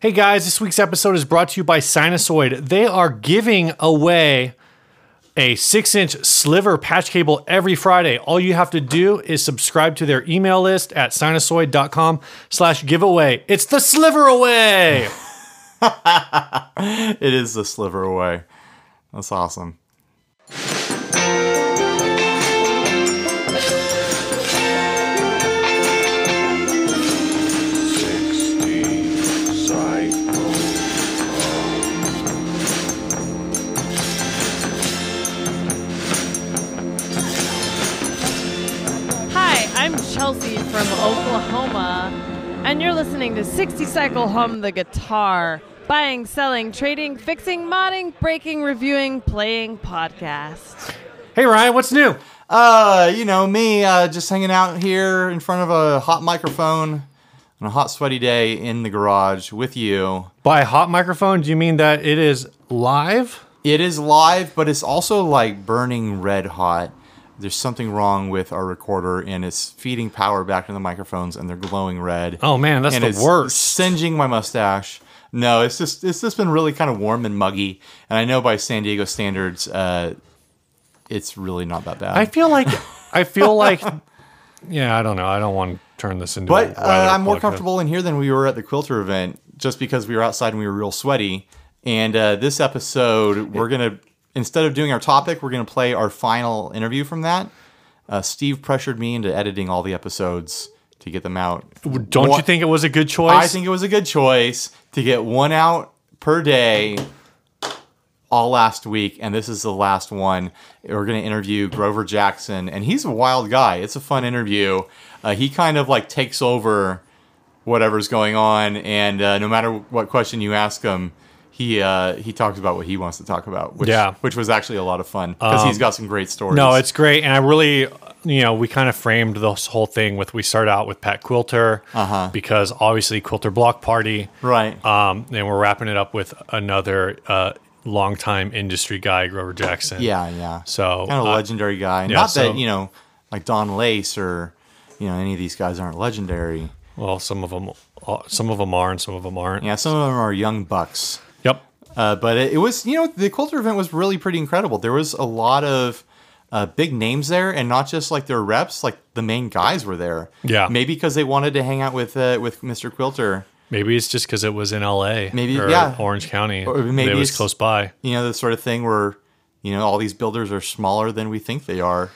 Hey guys, this week's episode is brought to you by Sinasoid. They are giving away a six inch sliver patch cable every Friday. All you have to do is subscribe to their email list at sinasoid.com slash giveaway. It's the sliver away. It is the sliver away. That's awesome. Chelsea from Oklahoma, and you're listening to 60 Cycle Hum the Guitar. Buying, selling, trading, fixing, modding, breaking, reviewing, playing podcast. hey Ryan, what's new? Uh, you know, me uh, just hanging out here in front of a hot microphone on a hot, sweaty day in the garage with you. By hot microphone, do you mean that it is live? It is live, but it's also like burning red hot. There's something wrong with our recorder, and it's feeding power back to the microphones, and they're glowing red. Oh man, that's and the it's worst. Singeing my mustache. No, it's just it's just been really kind of warm and muggy, and I know by San Diego standards, uh, it's really not that bad. I feel like I feel like yeah, I don't know. I don't want to turn this into. But a uh, I'm more comfortable in here than we were at the Quilter event, just because we were outside and we were real sweaty. And uh, this episode, we're gonna instead of doing our topic, we're gonna play our final interview from that. Uh, Steve pressured me into editing all the episodes to get them out. Don't you think it was a good choice? I think it was a good choice to get one out per day all last week, and this is the last one. We're going to interview Grover Jackson, and he's a wild guy. It's a fun interview. Uh, he kind of like takes over whatever's going on, and uh, no matter what question you ask him, he uh, he talks about what he wants to talk about. Which, Yeah. Um, which was actually a lot of fun because he's got some great stories. No, it's great, and I really, you know, we kind of framed this whole thing with we start out with Pat Quilter, uh-huh. because obviously Quilter Block Party, right. um, and we're wrapping it up with another uh, longtime industry guy, Grover Jackson. Yeah, yeah. So, kind of uh, legendary guy. yeah, Not so- that you know, like Don Lace or you know any of these guys aren't legendary. Well, some of them, uh, some of them are, and some of them aren't. Yeah, some of them are young bucks. Uh, but it, it was you know the Quilter event was really pretty incredible. There was a lot of uh, big names there, and not just like their reps, like the main guys were there. Yeah. maybe because they wanted to hang out with uh, with Mr. Quilter. Maybe it's just because it was in L.A. Maybe- or yeah. Orange County. Or maybe it was close by. You know the sort of thing where you know all these builders are smaller than we think they are.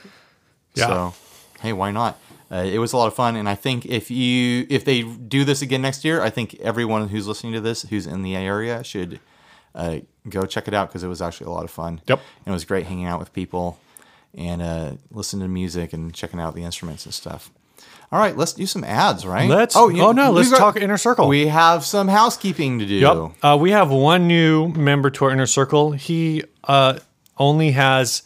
Yeah. So hey, why not? Uh, it was a lot of fun, and I think if you if they do this again next year, I think everyone who's listening to this who's in the area should uh, go check it out because it was actually a lot of fun. Yep. and it was great hanging out with people and uh, listening to music and checking out the instruments and stuff. All right, let's do some ads, right? Let's- you- oh, no, let's talk Inner Circle. We have some housekeeping to do. Yep. Uh, we have one new member to our inner circle. He uh, only has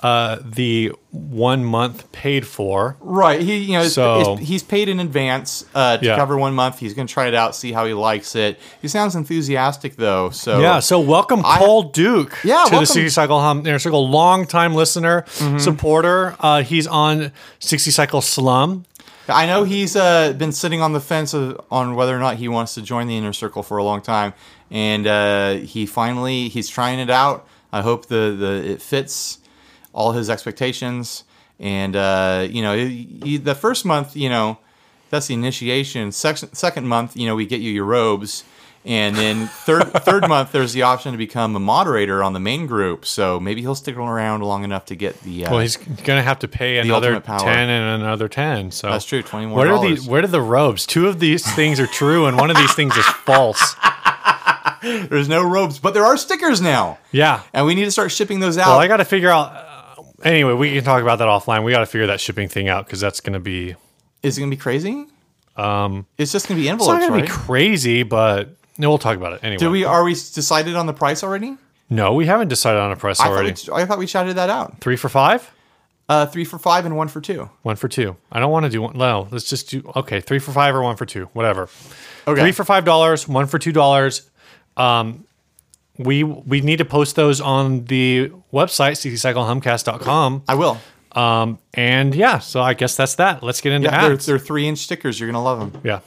uh, the one month paid for. Right. He, you know, So- it's- he's paid in advance uh, to Yeah. cover one month. He's going to try it out, see how he likes it. He sounds enthusiastic though. So Yeah, so welcome I- Cole Duke Yeah, to the welcome. 60 Cycle Hum Inner Circle, long time listener, supporter. Uh, he's on 60 Cycle Slum. I know he's uh, been sitting on the fence of, on whether or not he wants to join the inner circle for a long time, and uh, he finally he's trying it out. I hope the the it fits all his expectations, and uh, you know he- the first month, you know, that's the initiation. Second second month, you know, we get you your robes. And then third third month, there's the option to become a moderator on the main group. So maybe he'll stick around long enough to get the. Uh, Well, he's going to have to pay another 10 and another 10. So That's true, 20 more Where are dollars. the Where are the robes? Two of these things are true, and one of these things is false. there's no robes, but there are stickers now. Yeah. and we need to start shipping those out. Well, I got to figure out. Anyway, we can talk about that offline. We got to figure that shipping thing out because that's going to be. Is it gonna be crazy? Um, it's just gonna be It's envelopes, not going right? to be crazy, but no, we'll talk about it anyway. Did we? Are we decided on the price already? No, we haven't decided on a price I already. thought, we, I thought we shouted that out. Three for five, Uh, three for five and one for two. one for two. I don't want to do one. No, let's just do okay. Three for five or one for two, whatever. Okay. Three for five dollars, one for two dollars. Um, we we need to post those on the website 60cyclehumcast.com. I will. Um, and yeah, so I guess that's that. Let's get into Yeah, they're, ads. they're three inch stickers. You're gonna love them. yeah.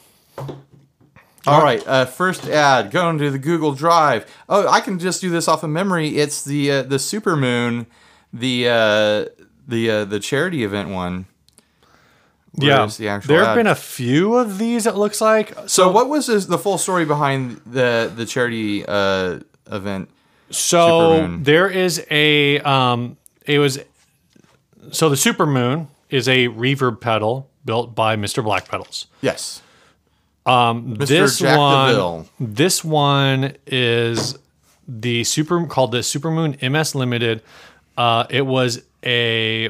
All right, uh, first ad. Go into the Google Drive. Oh, I can just do this off of memory. It's the uh, the Supermoon, the uh, the uh, the charity event one. Yeah, the there have ad? been a few of these. It looks like. So, what was this, the full story behind the the charity uh, event? So Supermoon. there is a um it was so the supermoon is a reverb pedal built by Mr. Black Pedals. Yes, Um Mr. this Jack one DeVille. this one is the super called the Supermoon MS Limited. Uh it was a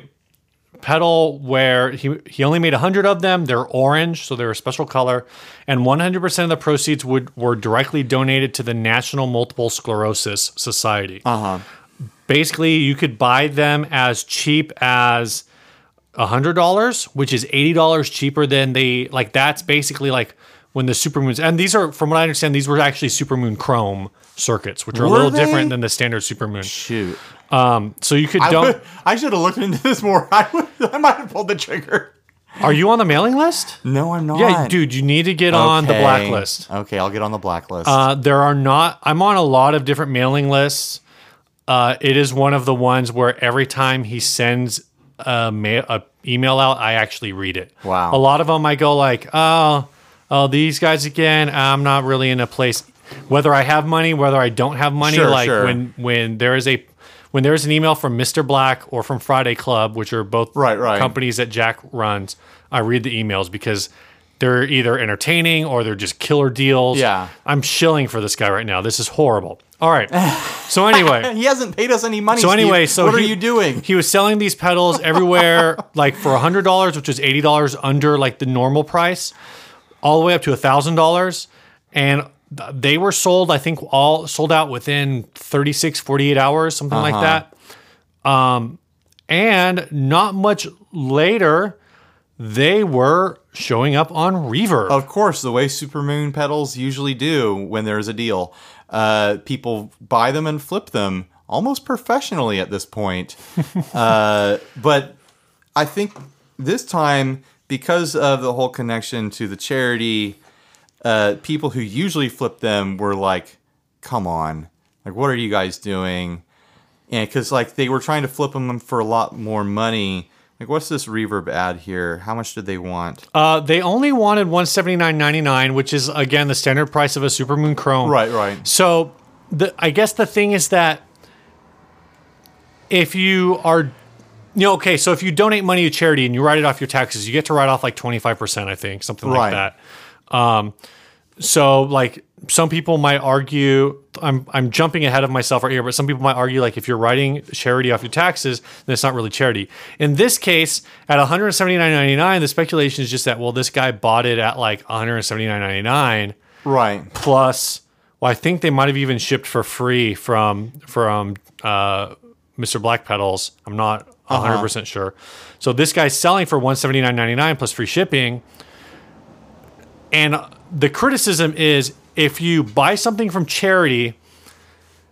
pedal where he he only made 100 of them. They're orange, so they're a special color, and 100% of the proceeds would were directly donated to the National Multiple Sclerosis Society. uh huh. Basically, you could buy them as cheap as $100, which is $80 cheaper than they like that's basically like when the supermoons and these are from what I understand these were actually supermoon chrome circuits, which are a little they? different than the standard supermoon. Shoot, Um so you could I, don't would- I should have looked into this more. I, would, I might have pulled the trigger. Are you on the mailing list? No, I'm not. Yeah, dude, you need to get on the blacklist. Okay, I'll get on the blacklist. Uh, there are not. I'm on a lot of different mailing lists. Uh, it is one of the ones where every time he sends a, mail, a email out, I actually read it. Wow. A lot of them, I go like, oh, oh, these guys again. I'm not really in a place. Whether I have money, whether I don't have money, Sure, like sure. when when there is a when there's an email from Mr. Black or from Friday Club, which are both Right, right. companies that Jack runs, I read the emails because they're either entertaining or they're just killer deals. Yeah. I'm shilling for this guy right now. This is horrible. All right. So anyway, he hasn't paid us any money. so Steve. anyway, so what he- are you doing? He was selling these pedals everywhere, like for hundred dollars, which is eighty dollars under like the normal price, all the way up to thousand dollars, and they were sold. I think all sold out within 36, 48 hours, something like Uh-huh. that. Um, and not much later, they were showing up on Reverb. Of course, the way Supermoon pedals usually do when there's a deal, uh, people buy them and flip them almost professionally at this point. uh, but I think this time, because of the whole connection to the charity, uh, people who usually flip them were like, "Come on, like what are you guys doing?" And because like they were trying to flip them for a lot more money. Like, what's this reverb ad here? How much did they want? Uh, they only wanted one seventy nine ninety nine, which is again the standard price of a Supermoon Chrome. Right, right. So the I guess the thing is that if you are you know, okay, so if you donate money to charity and you write it off your taxes, you get to write off like 25%, I think, something like that. Um, so like some people might argue, I'm I'm jumping ahead of myself right here, but some people might argue like if you're writing charity off your taxes, then it's not really charity. In this case, at 179.99, the speculation is just that well, this guy bought it at like 179.99 Right. plus well i think they might have even shipped for free from from uh, mr black pedals i'm not 100% sure so this guy's selling for 179.99 plus free shipping and the criticism is if you buy something from charity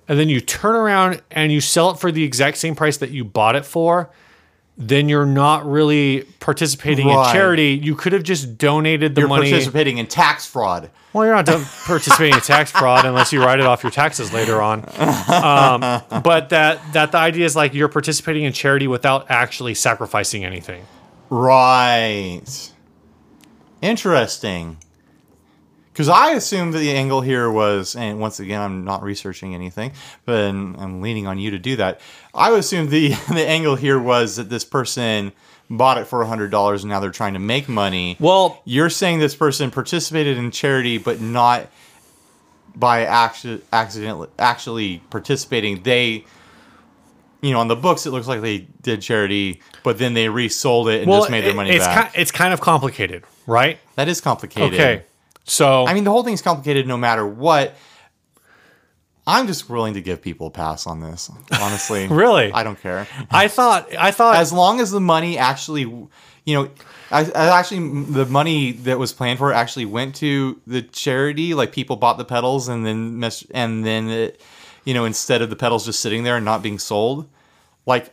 and then you turn around and you sell it for the exact same price that you bought it for then you're not really participating Right. in charity you could have just donated the money. You're money participating in tax fraud. well, you're not done participating in tax fraud unless you write it off your taxes later on. Um, but that that the idea is like you're participating in charity without actually sacrificing anything. Right. Interesting. Because I assumed that the angle here was, and once again, I'm not researching anything, but I'm leaning on you to do that. I would assume the the angle here was that this person bought it for hundred dollars, and now they're trying to make money. Well, You're saying this person participated in charity, but not by actu- accidentally actually participating. They, you know, on the books it looks like they did charity, but then they resold it and well, just made their money it's back. Kind, it's kind of complicated, right? that is complicated. Okay, so I mean, the whole thing's complicated no matter what. I'm just willing to give people a pass on this, honestly. Really? I don't care. I thought I thought As long as the money actually, you know, I, I actually the money that was planned for actually went to the charity. Like people bought the pedals and then mess, and then it, you know, instead of the pedals just sitting there and not being sold, like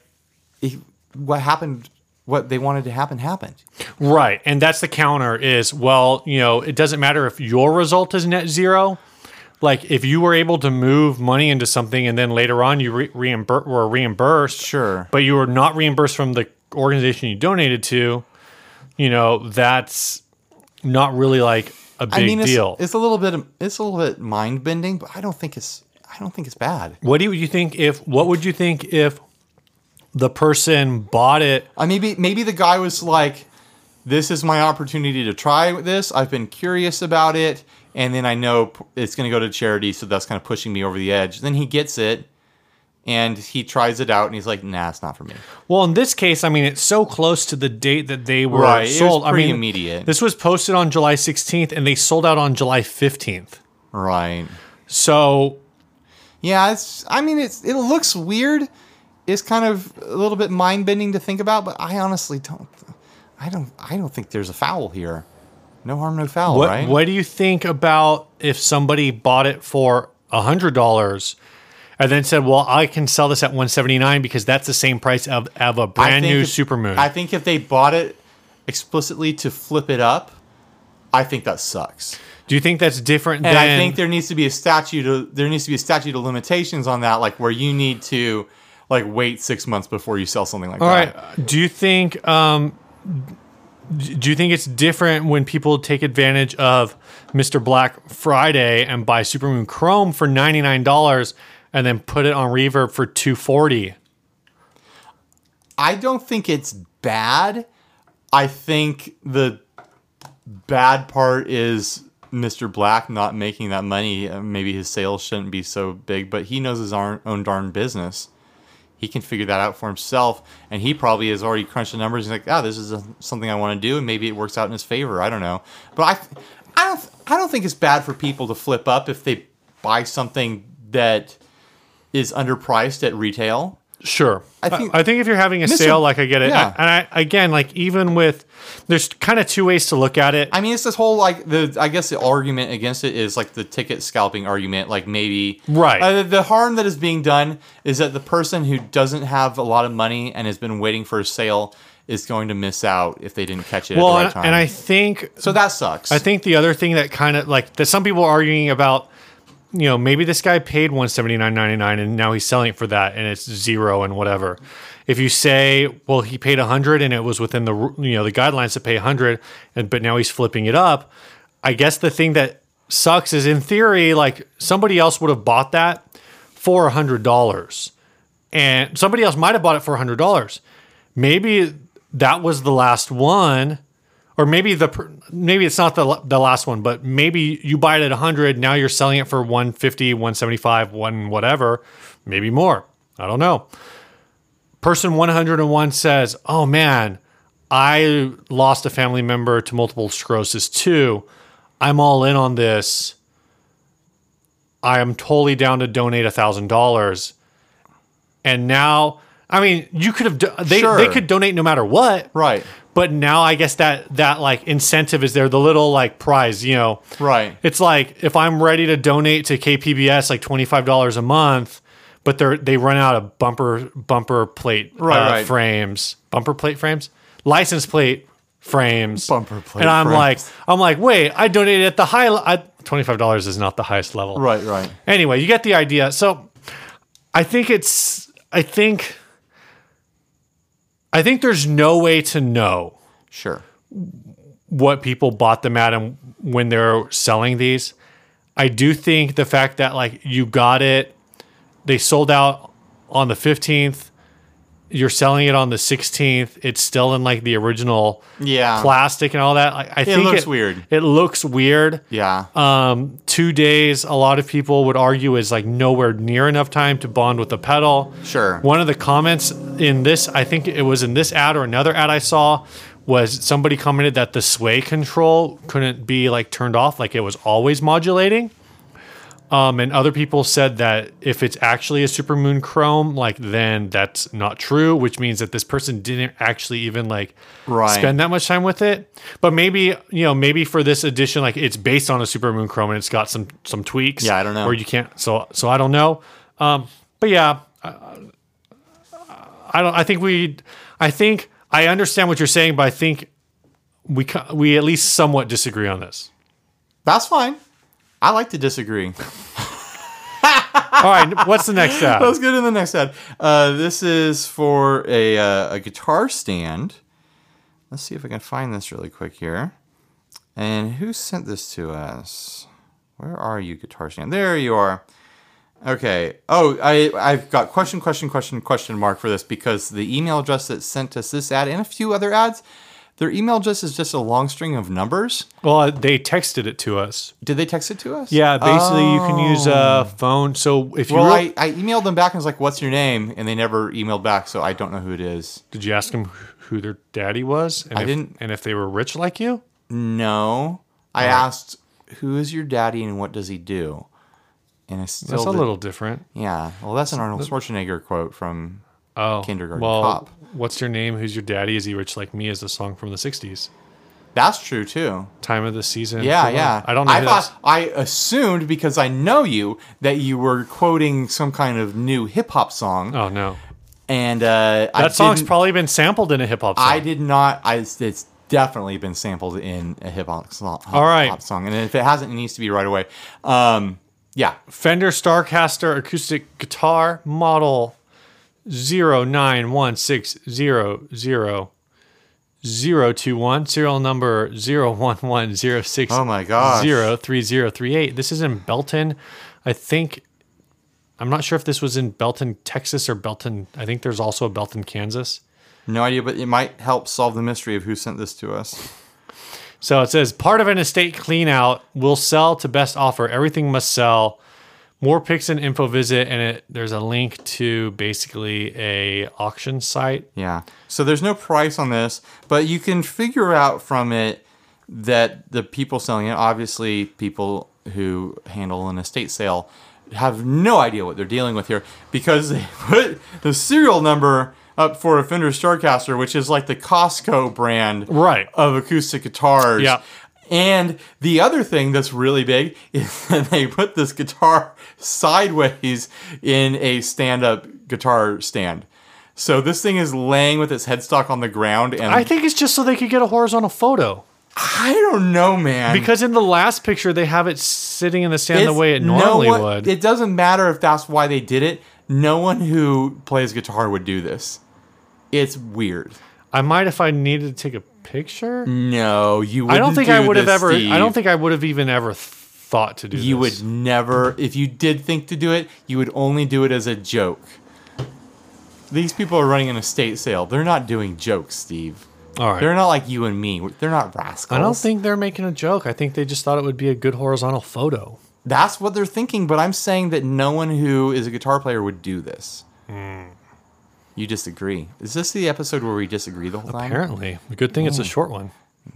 it, what happened what they wanted to happen happened. Right. And that's the counter is, well, you know, it doesn't matter if your result is net zero. Like if you were able to move money into something and then later on you re- reimbur- were reimbursed, Sure. but you were not reimbursed from the organization you donated to, you know, that's not really like a big I mean, it's, deal. it's a little bit it's a little bit mind bending, but I don't think it's I don't think it's bad. what do you think if what would you think if the person bought it I maybe maybe the guy was like, "This is my opportunity to try this. I've been curious about it, and then I know it's going to go to charity, so that's kind of pushing me over the edge." Then he gets it, and he tries it out, and he's like, "Nah, it's not for me." Well, in this case, I mean, it's so close to the date that they were Right, sold. I mean, immediate. This was posted on July 16th, and they sold out on July 15th. Right? So, Yeah, it's. I mean, it's. It looks weird. It's kind of a little bit mind bending to think about, but I honestly don't. I don't. I don't think there's a foul here. No harm, no foul, what right? what do you think about if somebody bought it for hundred dollars and then said, "Well, I can sell this at 179 because that's the same price of, of a brand new if- Supermoon." I think if they bought it explicitly to flip it up, I think that sucks. do you think that's different And than? I think there needs to be a statute. Of, there needs to be a statute of limitations on that, like where you need to like wait six months before you sell something like All that. right. Do you think um do you think it's different when people take advantage of Mr. Black Friday and buy Supermoon Chrome for $99 and then put it on reverb for 240? I don't think it's bad. I think the bad part is Mr. Black not making that money. Uh, Maybe his sales shouldn't be so big, but he knows his own, own darn business. He can figure that out for himself, and he probably has already crunched the numbers. He's like, "Ah, this is a, something I want to do, and maybe it works out in his favor." I don't know, but I, I don't, I don't think it's bad for people to flip up if they buy something that is underpriced at retail. Sure. I I think I think if you're having a Mr. sale like I get it. Yeah. And I again like even with there's kind of two ways to look at it. I mean, it's this whole like the I guess the argument against it is like the ticket scalping argument. Like maybe Right. uh, the harm that is being done is that the person who doesn't have a lot of money and has been waiting for a sale is going to miss out if they didn't catch it well, at the right and, time. and I think so that sucks. I think the other thing that kind of like that some people are arguing about, you know, maybe this guy paid one seventy nine ninety nine and now he's selling it for that and it's zero and whatever. If you say, well, he paid a hundred and it was within the you know the guidelines to pay a hundred, and but now he's flipping it up. I guess the thing that sucks is in theory, like somebody else would have bought that for a hundred dollars, and somebody else might have bought it for a hundred dollars. Maybe that was the last one or maybe the maybe it's not the the last one, but maybe you buy it at 100, now you're selling it for 150, 175, one whatever, maybe more. I don't know. Person 101 says, "Oh man, I lost a family member to multiple sclerosis too. I'm all in on this. I am totally down to donate a thousand dollars." And now, I mean, you could have do- they Sure. they could donate no matter what, right, but now I guess that that like incentive is there, the little like prize, you know. right, It's like if I'm ready to donate to KPBS like twenty five dollars a month, but they're they run out of bumper bumper plate Right, uh, right. frames, bumper plate frames, license plate frames, Bumper plate and I'm frames. like I'm like wait, I donated at the high. I, twenty five dollars is not the highest level, right, right. Anyway, you get the idea. So I think it's I think I think there's no way to know Sure. what people bought them at and when they're selling these. I do think the fact that like you got it, they sold out on the 15th, you're selling it on the 16th, it's still in like the original Yeah. plastic and all that. I, I think it looks weird. It looks weird. Yeah. Um, two days, a lot of people would argue is like nowhere near enough time to bond with the pedal. Sure. One of the comments in this, I think it was in this ad or another ad I saw, was somebody commented that the sway control couldn't be like turned off, like it was always modulating. Um, and other people said that if it's actually a supermoon chrome, like then that's not true, which means that this person didn't actually even like Right. spend that much time with it. But maybe you know, maybe for this edition, like it's based on a supermoon chrome and it's got some some tweaks. Yeah, I don't know. Or you can't. So so I don't know. Um, but yeah, I, I don't. I think we. I think I understand what you're saying, but I think we we at least somewhat disagree on this. That's fine. I like to disagree. All right, what's the next ad? Let's get to the next ad. Uh, this is for a, uh, a guitar stand. Let's see if I can find this really quick here. And who sent this to us? Where are you, guitar stand? There you are. Okay. Oh, I I've got question, question, question, question mark for this because the email address that sent us this ad and a few other ads, their email address is just a long string of numbers. Well, uh, they texted it to us. Did they text it to us? Yeah, basically you can use a oh. phone. So if you Well, I, I emailed them back and was like, "What's your name?" And they never emailed back, so I don't know who it is. did you ask them who their daddy was? And I if, didn't. And if they were rich like you? No, I asked, "Who is your daddy and what does he do?" And I still That's a did- little different. yeah. Well, that's an Arnold Schwarzenegger quote from Oh, Kindergarten well, Cop. What's your name? Who's your daddy? Is he rich like me? Is the song from the '60s? That's true too. Time of the season. Yeah, yeah. I don't know. I thought I assumed because I know you that you were quoting some kind of new hip hop song, Oh no, and uh, I that song's probably been sampled in a hip hop song. I did not. I it's definitely been sampled in a hip hop song. All right. hop song, and if it hasn't, it needs to be right away. Um, yeah, Fender Starcaster acoustic guitar model 091600021 serial number 01106 Oh my gosh. 3038. This is in Belton. I think I'm not sure if this was in Belton, Texas or Belton. I think there's also a Belton, Kansas. no idea, but it might help solve the mystery of who sent this to us. So it says part of an estate clean out will sell to best offer. Everything must sell. More pics and info visit, and it there's a link to basically a auction site. Yeah. So there's no price on this, but you can figure out from it that the people selling it, obviously people who handle an estate sale, have no idea what they're dealing with here because they put the serial number up for a Fender Starcaster, which is like the Costco brand Right. of acoustic guitars. Yeah. And the other thing that's really big is that they put this guitar sideways in a stand-up guitar stand. So this thing is laying with its headstock on the ground, and I think it's just so they could get a horizontal photo. I don't know, man. Because in the last picture, they have it sitting in the stand the way it no normally one- would. It doesn't matter if that's why they did it. No one who plays guitar would do this. It's weird. I might if I needed to take a picture. No, you. I don't think I would have ever. I don't think I would have even ever thought to do You this. would never, if you did think to do it, you would only do it as a joke. These people are running an estate sale. They're not doing jokes, Steve. All right. They're not like you and me. They're not rascals. I don't think they're making a joke. I think they just thought it would be a good horizontal photo. that's what they're thinking. But I'm saying that no one who is a guitar player would do this. Hmm. You disagree. Is this the episode where we disagree the whole time? Apparently, a good thing Hmm. it's a short one.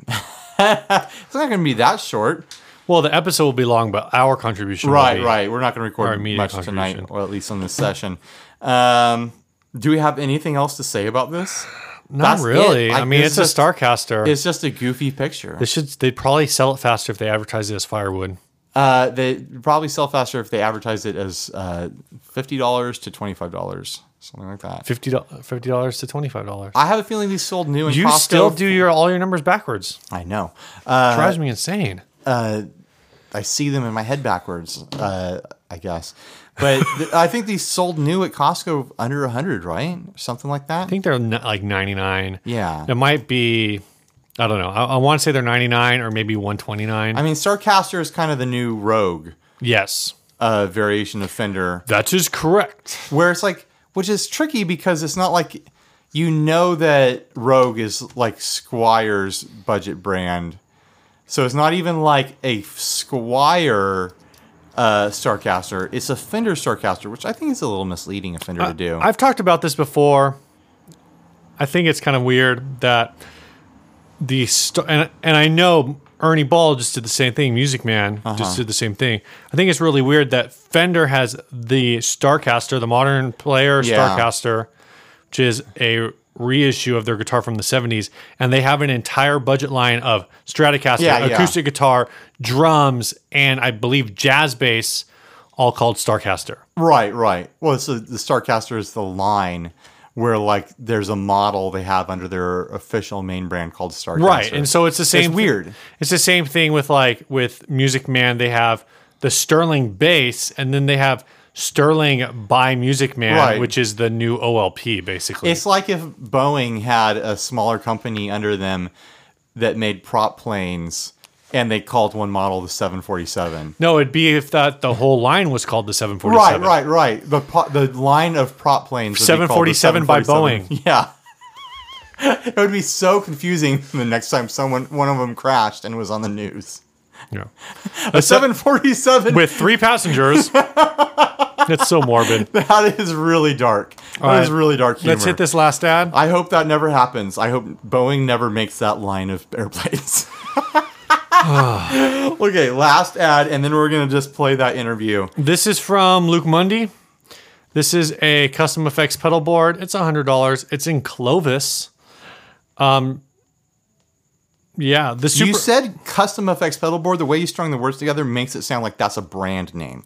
It's not going to be that short. Well, the episode will be long, but our contribution, will Right, be- right. We're not going to Our record much tonight, contribution. or at least on this session. Um, do we have anything else to say about this? Not That's it. really. I mean, it's it's, just- a Starcaster. It's just a goofy picture. They should. They'd probably sell it faster if they advertised it as firewood. Uh, they probably sell faster if they advertise it as uh, fifty dollars to twenty five dollars, something like that. Fifty dollars to twenty five dollars. I have a feeling these sold new in You Costco. still do your all your numbers backwards. I know. Uh, Drives me insane. I see them in my head backwards. Uh, I guess, but th- I think these sold new at Costco under a hundred, right? Something like that. I think they're n- like ninety nine. yeah. It might be. I don't know. I, I want to say they're ninety nine or maybe one twenty nine. I mean, Starcaster is kind of the new Rogue Yes, uh, variation of Fender, that is correct. where it's like, which is tricky because it's not like you know that Rogue is like Squier's budget brand, so it's not even like a Squire uh, Starcaster. It's a Fender Starcaster, which I think is a little misleading a Fender to do. I've talked about this before. I think it's kind of weird that the st- and and I know Ernie Ball just did the same thing. Music Man Uh-huh. just did the same thing. I think it's really weird that Fender has the Starcaster, the modern player Yeah. Starcaster, which is a reissue of their guitar from the 70s and they have an entire budget line of Stratocaster, Yeah, yeah. acoustic guitar, drums and I believe jazz bass all called Starcaster. Right, right. Well, so the Starcaster is the line where like there's a model they have under their official main brand called Starcaster. Right, and so it's the same. It's weird. It's the same thing with like with Music Man. They have the Sterling bass, and then they have Sterling by Music Man, Right. which is the new OLP, basically. It's like if Boeing had a smaller company under them that made prop planes, and they called one model the 747. no, it'd be if that the whole line was called the 747. Right, right, right. The the line of prop planes. would be called the 747 by 747. Yeah. it would be so confusing the next time someone one of them crashed and was on the news. Yeah. A 747 With three passengers. It's so morbid. that is really dark. That All is really dark humor. Let's hit this last ad. I hope that never happens. I hope Boeing never makes that line of airplanes. okay, last ad, and then we're gonna just play that interview. This is from Luke Mundy. This is a custom effects pedal board. It's hundred dollars. It's in Clovis. Um, yeah, the super. you said custom effects pedal board. The way you strung the words together makes it sound like that's a brand name.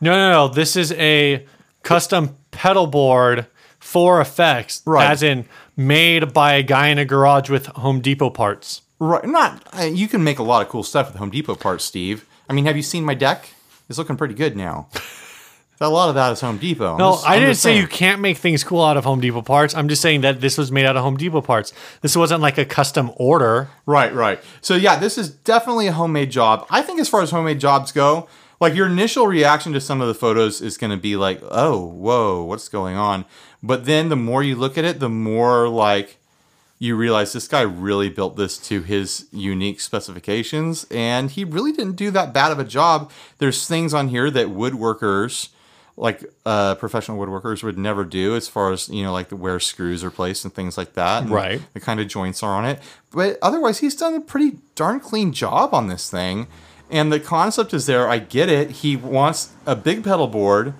no, no, no. This is a custom pedal board for effects, Right. as in made by a guy in a garage with Home Depot parts. Right? Not. You can make a lot of cool stuff with Home Depot parts, Steve. I mean, have you seen my deck? It's looking pretty good now. a lot of that is Home Depot. I'm No, just- I I'm didn't just say saying. you can't make things cool out of Home Depot parts. I'm just saying that this was made out of Home Depot parts. This wasn't like a custom order. Right, right. So yeah, this is definitely a homemade job. I think as far as homemade jobs go, like your initial reaction to some of the photos is going to be like, "Oh, whoa, what's going on?" But then the more you look at it, the more like you realize this guy really built this to his unique specifications and he really didn't do that bad of a job. There's things on here that woodworkers like uh, professional woodworkers would never do as far as you know like where screws are placed and things like that Right. the kind of joints are on it but otherwise he's done a pretty darn clean job on this thing and the concept is there i get it he wants a big pedal board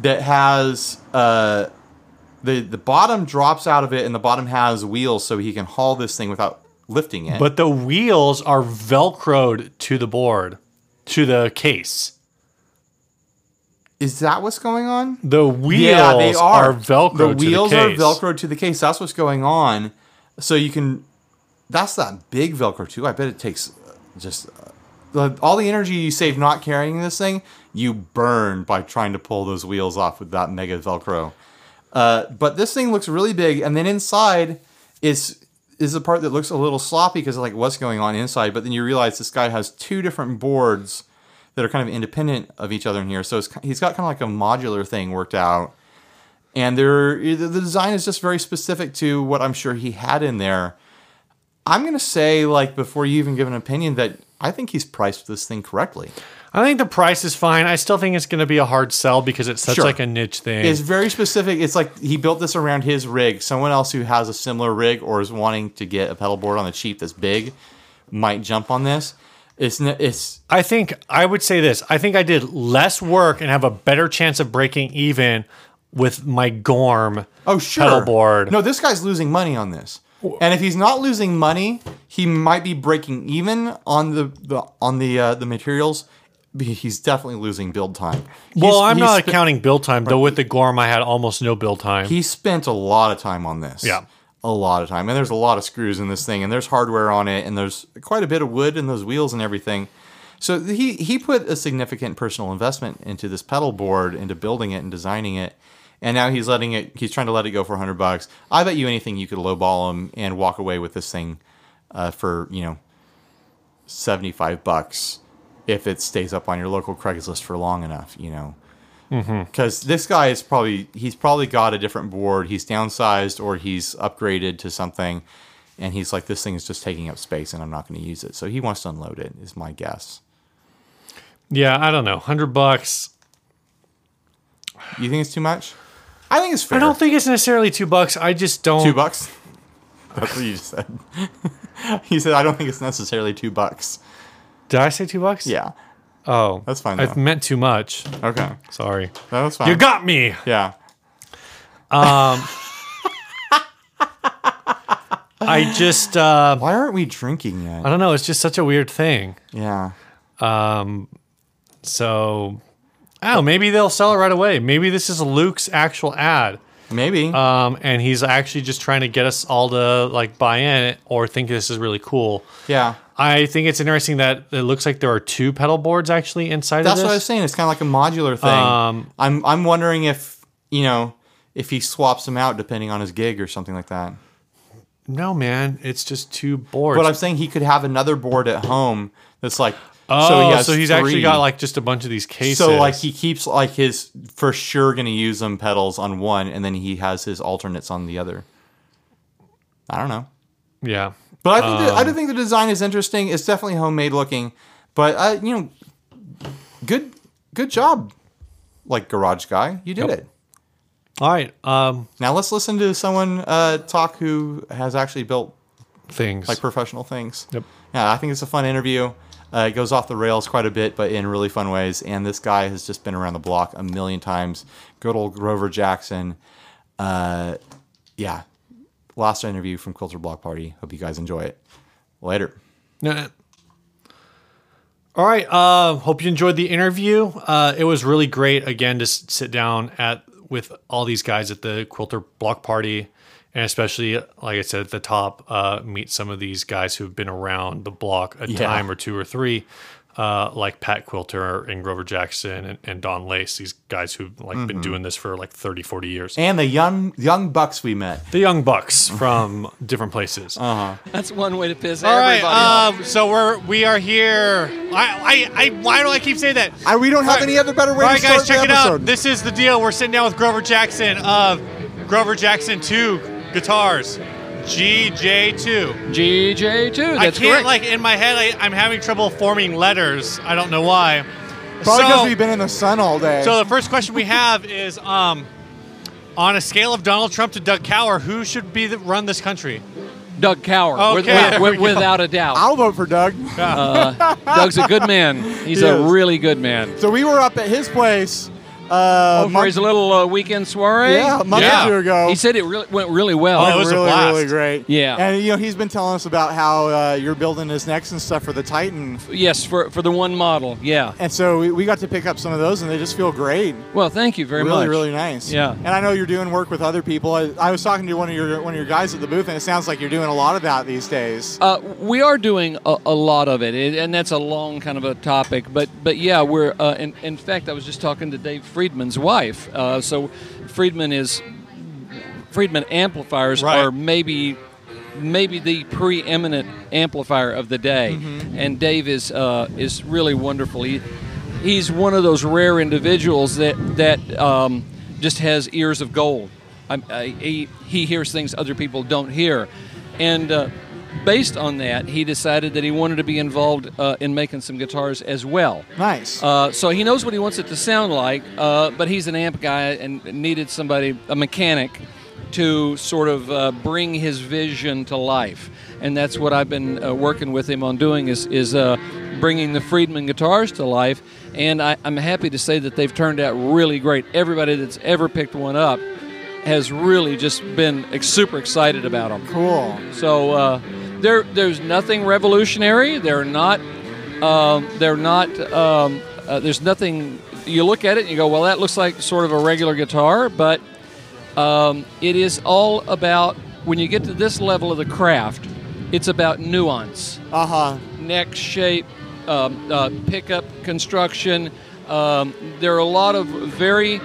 that has uh the the bottom drops out of it and the bottom has wheels so he can haul this thing without lifting it But the wheels are velcroed to the board, to the case. is that what's going on The wheels yeah, they are. velcroed The to wheels the are velcroed to the case. That's what's going on. So you can. That's that big Velcro too. I bet it takes uh, just uh, the, all the energy you save not carrying this thing. You burn by trying to pull those wheels off with that mega Velcro. Uh, but this thing looks really big, and then inside is is the part that looks a little sloppy because like what's going on inside. But then you realize this guy has two different boards that are kind of independent of each other in here. So he's got kind of like a modular thing worked out and there the the design is just very specific to what I'm sure he had in there. I'm gonna say, like, before you even give an opinion, that I think he's priced this thing correctly. I think the price is fine. I still think it's going to be a hard sell because it's such Sure. like a niche thing. It's very specific. It's like he built this around his rig. Someone else who has a similar rig or is wanting to get a pedal board on the cheap that's big might jump on this. It's it's I think I would say this. I think I did less work and have a better chance of breaking even with my Gorm. oh sure Pedal board. No, this guy's losing money on this. And if he's not losing money, he might be breaking even on the, the on the uh, the materials. He's definitely losing build time. Well, I'm not spe- counting build time though. With the Gorm, I had almost no build time. He spent a lot of time on this. Yeah. A lot of time. And there's a lot of screws in this thing, and there's hardware on it, and there's quite a bit of wood in those wheels and everything. So he, he put a significant personal investment into this pedal board, into building it and designing it. And now he's letting it, he's trying to let it go for 100 bucks. I bet you anything you could lowball him and walk away with this thing uh, for, you know, 75 bucks if it stays up on your local Craigslist for long enough, you know? Mm-hmm. Because this guy is probably he's probably got a different board. He's downsized or he's upgraded to something and he's like this thing is just taking up space and i'm not going to use it. So he wants to unload it is my guess. Yeah, I don't know. Hundred bucks. you think it's too much? I think it's fair I don't think it's necessarily two bucks. I just don't. two bucks? That's what you just said. He said i don't think it's necessarily two bucks Did I say two bucks? yeah Oh, That's fine, I've though. meant too much. okay Sorry. that was fine You got me. yeah Um, I just. Uh, why aren't we drinking yet I don't know. It's just such a weird thing. yeah Um, So, I. Maybe they'll sell it right away. Maybe this is Luke's actual ad. Maybe. um, and he's actually just trying to get us all to like buy in or think this is really cool. yeah. I think it's interesting that it looks like there are two pedal boards actually inside of it. That's of what I was saying. It's kind of like a modular thing. Um, I'm I'm wondering if you know if he swaps them out depending on his gig or something like that. no, man, it's just two boards. But I'm saying he could have another board at home that's like. oh, so he has he's actually got like just a bunch of these cases. So like he keeps like his for sure going to use them pedals on one, and then he has his alternates on the other. I don't know, yeah. But I think the, I Um, do think the design is interesting. It's definitely homemade looking, but uh, you know, good good job, like garage guy, you did Yep. it. All right. Um, Now let's listen to someone uh, talk who has actually built things. like professional things. Yep. Yeah, I think it's a fun interview. Uh, it goes off the rails quite a bit, but in really fun ways. And this guy has just been around the block a million times. Good old Grover Jackson. Uh, yeah. Last interview from Quilter Block Party. Hope you guys enjoy it. Later. All right. Uh, hope you enjoyed the interview. Uh, it was really great again to sit down at with all these guys at the Quilter Block Party, and especially like I said at the top, uh, meet some of these guys who've been around the block a Yeah. time or two or three. Uh, like Pat Quilter and Grover Jackson and, and Don Lace, these guys who've like Mm-hmm. been doing this for like 30, 40 years. And the young young bucks we met. the young bucks from different places. That's one way to piss All right, everybody off. um, so we're we are here. I, I, I why do I keep saying that? I, we don't have All right. any other better way All to right, guys, start check the it episode. out. This is the deal. We're sitting down with Grover Jackson of Grover Jackson Two Guitars, GJ2. GJ2, I can't correct. like in my head. I, I'm having trouble forming letters. I don't know why. Probably so, because we've been in the sun all day. so the first question we have is um, on a scale of Donald Trump to Doug Kauer, who should be the, run this country? Doug Kauer, Okay, with- there with- without a doubt. I'll vote for Doug. Doug's a good man. He's He a is. really good man. So we were up at his place. Uh, Oh, for month- his little uh, weekend soiree? yeah, a month Yeah. or two ago. He said it really went really well. Oh, it was a really, blast. really great. Yeah. and you know he's been telling us about how uh, you're building his necks and stuff for the Titan, yes, for, for the one model. Yeah. and so we, we got to pick up some of those, and they just feel great. Well, thank you very really, much. really nice. Yeah. and I know you're doing work with other people. I, I was talking to one of your one of your guys at the booth, and it sounds like you're doing a lot of that these days. Uh, we are doing a, a lot of it, it- and that's a long kind of a topic. But but yeah, we're uh, in, in fact, I was just talking to Dave Friedman's wife. Uh, so Friedman is Friedman amplifiers Right. are maybe maybe the preeminent amplifier of the day, and Dave is uh, is really wonderful. He he's one of those rare individuals that that um, just has ears of gold. I, I, he he hears things other people don't hear, and uh, based on that, he decided that he wanted to be involved uh, in making some guitars as well. Nice. Uh, so he knows what he wants it to sound like, uh, but he's an amp guy and needed somebody, a mechanic, to sort of uh, bring his vision to life. And that's what I've been uh, working with him on doing is is uh, bringing the Friedman guitars to life. And I, I'm happy to say that they've turned out really great. Everybody that's ever picked one up has really just been super excited about them. cool. So uh, there, there's nothing revolutionary. They're not. Um, they're not. Um, uh, there's nothing. You look at it and you go, well, that looks like sort of a regular guitar, but um, it is all about when you get to this level of the craft. It's about nuance, Uh huh. neck shape, um, uh, pickup construction. Um, there are a lot of very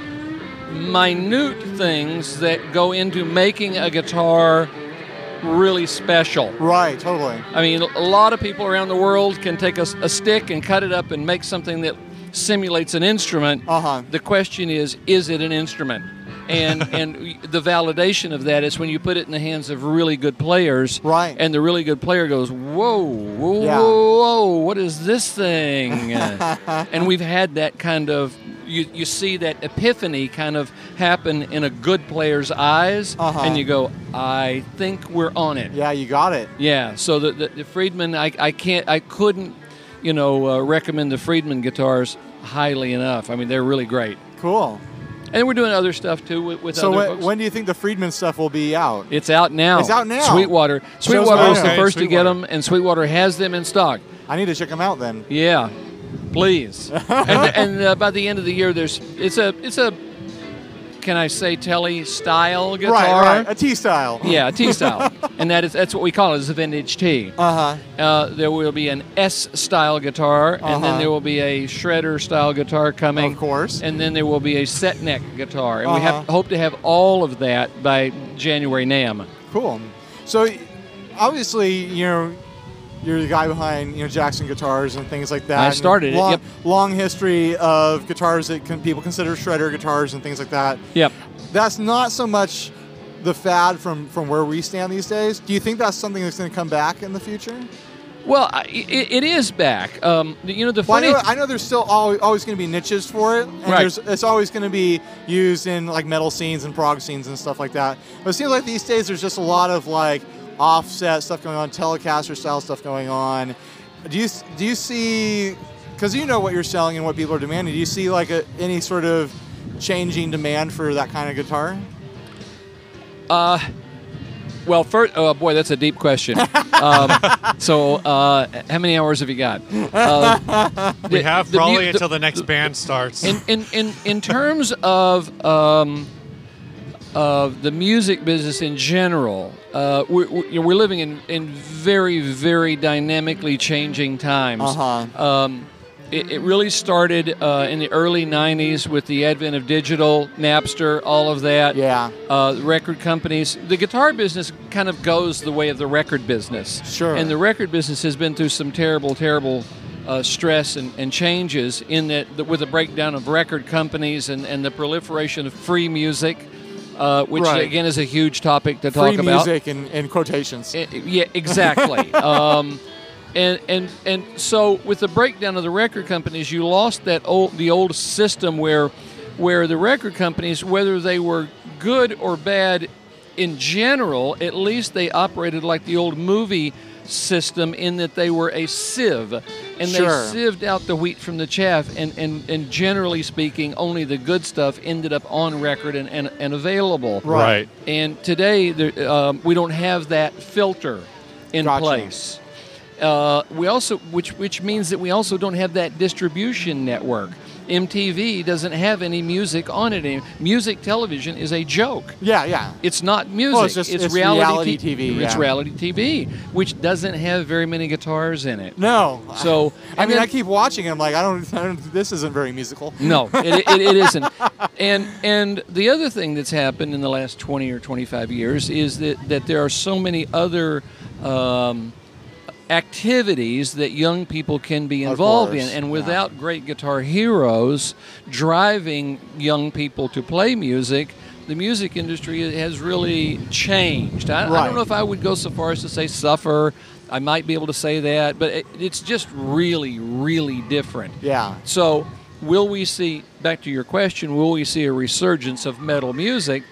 minute things that go into making a guitar really special. Right. Totally. I mean, a lot of people around the world can take a, a stick and cut it up and make something that simulates an instrument. Uh-huh. The question is, is it an instrument? And and the validation of that is when you put it in the hands of really good players, Right. And the really good player goes, "Whoa, whoa, Yeah. whoa, whoa, what is this thing?" and we've had that kind of. You, you see that epiphany kind of happen in a good player's eyes, Uh-huh. and you go, "I think we're on it." Yeah, you got it. Yeah, so the, the, the Friedman, I, I can't, I couldn't, you know, uh, recommend the Friedman guitars highly enough. I mean, they're really great. Cool. And we're doing other stuff too with, with So other when, when do you think the Friedman stuff will be out? it's out now. It's out now. Sweetwater. Sweetwater me. was the Okay, first to get them, and Sweetwater has them in stock. I need to check them out then. Yeah, please. and and uh, by the end of the year, there's it's a it's a can I say telly style guitar? Right, right. A T style. Yeah, a T style, and that is that's what we call it is a vintage T. Uh huh. Uh, there will be an S style guitar, and Uh-huh. then there will be a shredder style guitar coming. Of course. And then there will be a set neck guitar, and we have Uh-huh. hope to have all of that by January NAMM. Cool. So, obviously, you know, you're the guy behind you know Jackson guitars and things like that. I started it, Long, yep. long history of guitars that can, people consider shredder guitars and things like that. Yep. That's not so much the fad from from where we stand these days. Do you think that's something that's going to come back in the future? Well, I- it, it is back. Um, you know the Well, I funny. know, I know there's still always, always going to be niches for it, and Right. there's, it's always going to be used in like metal scenes and prog scenes and stuff like that. But it seems like these days there's just a lot of like offset stuff going on, Telecaster style stuff going on. Do you do you see? Because you know what you're selling and what people are demanding. Do you see like a, any sort of changing demand for that kind of guitar? Uh, well, first, oh boy, that's a deep question. um, so, uh, how many hours have you got? Uh, We the- have the probably the- until the next band starts. in in in, in terms of um, of the music business in general, uh, we're, we're, we're living in, in very very dynamically changing times. Uh-huh. Um, it, it really started uh, in the early '90s with the advent of digital, Napster, all of that. Yeah. Uh, record companies. The guitar business kind of goes the way of the record business. Sure. And the record business has been through some terrible, terrible uh, stress and, and changes in that, that with the breakdown of record companies and, and the proliferation of free music, uh, which Right. again is a huge topic to Free talk about. music and, and quotations. Yeah, exactly. um, and and and so with the breakdown of the record companies, you lost that old the old system where where the record companies, whether they were good or bad in general, at least they operated like the old movie system in that they were a sieve and Sure. they sieved out the wheat from the chaff and, and, and generally speaking only the good stuff ended up on record and, and, and available right. and today, there, um, we don't have that filter in Gotcha. place. Uh, we also, which which means that we also don't have that distribution network. MTV doesn't have any music on it. any- Music television is a joke. yeah, yeah. It's not music. Well, it's just- it's reality TV, It's reality TV, which doesn't have very many guitars in it. No. So I mean, then- I keep watching. and I'm like, I don't, I don't. This isn't very musical. No, it, it, it isn't. And and the other thing that's happened in the last 20 or 25 years is that, that there are so many other um, activities that young people can be involved in. And yeah. without great guitar heroes driving young people to play music, the music industry has really changed. I, I don't know if I would go so far as to say suffer. I might be able to say that, but it, it's just really, really different. Yeah. So, will we see, back to your question, will we see a resurgence of metal music?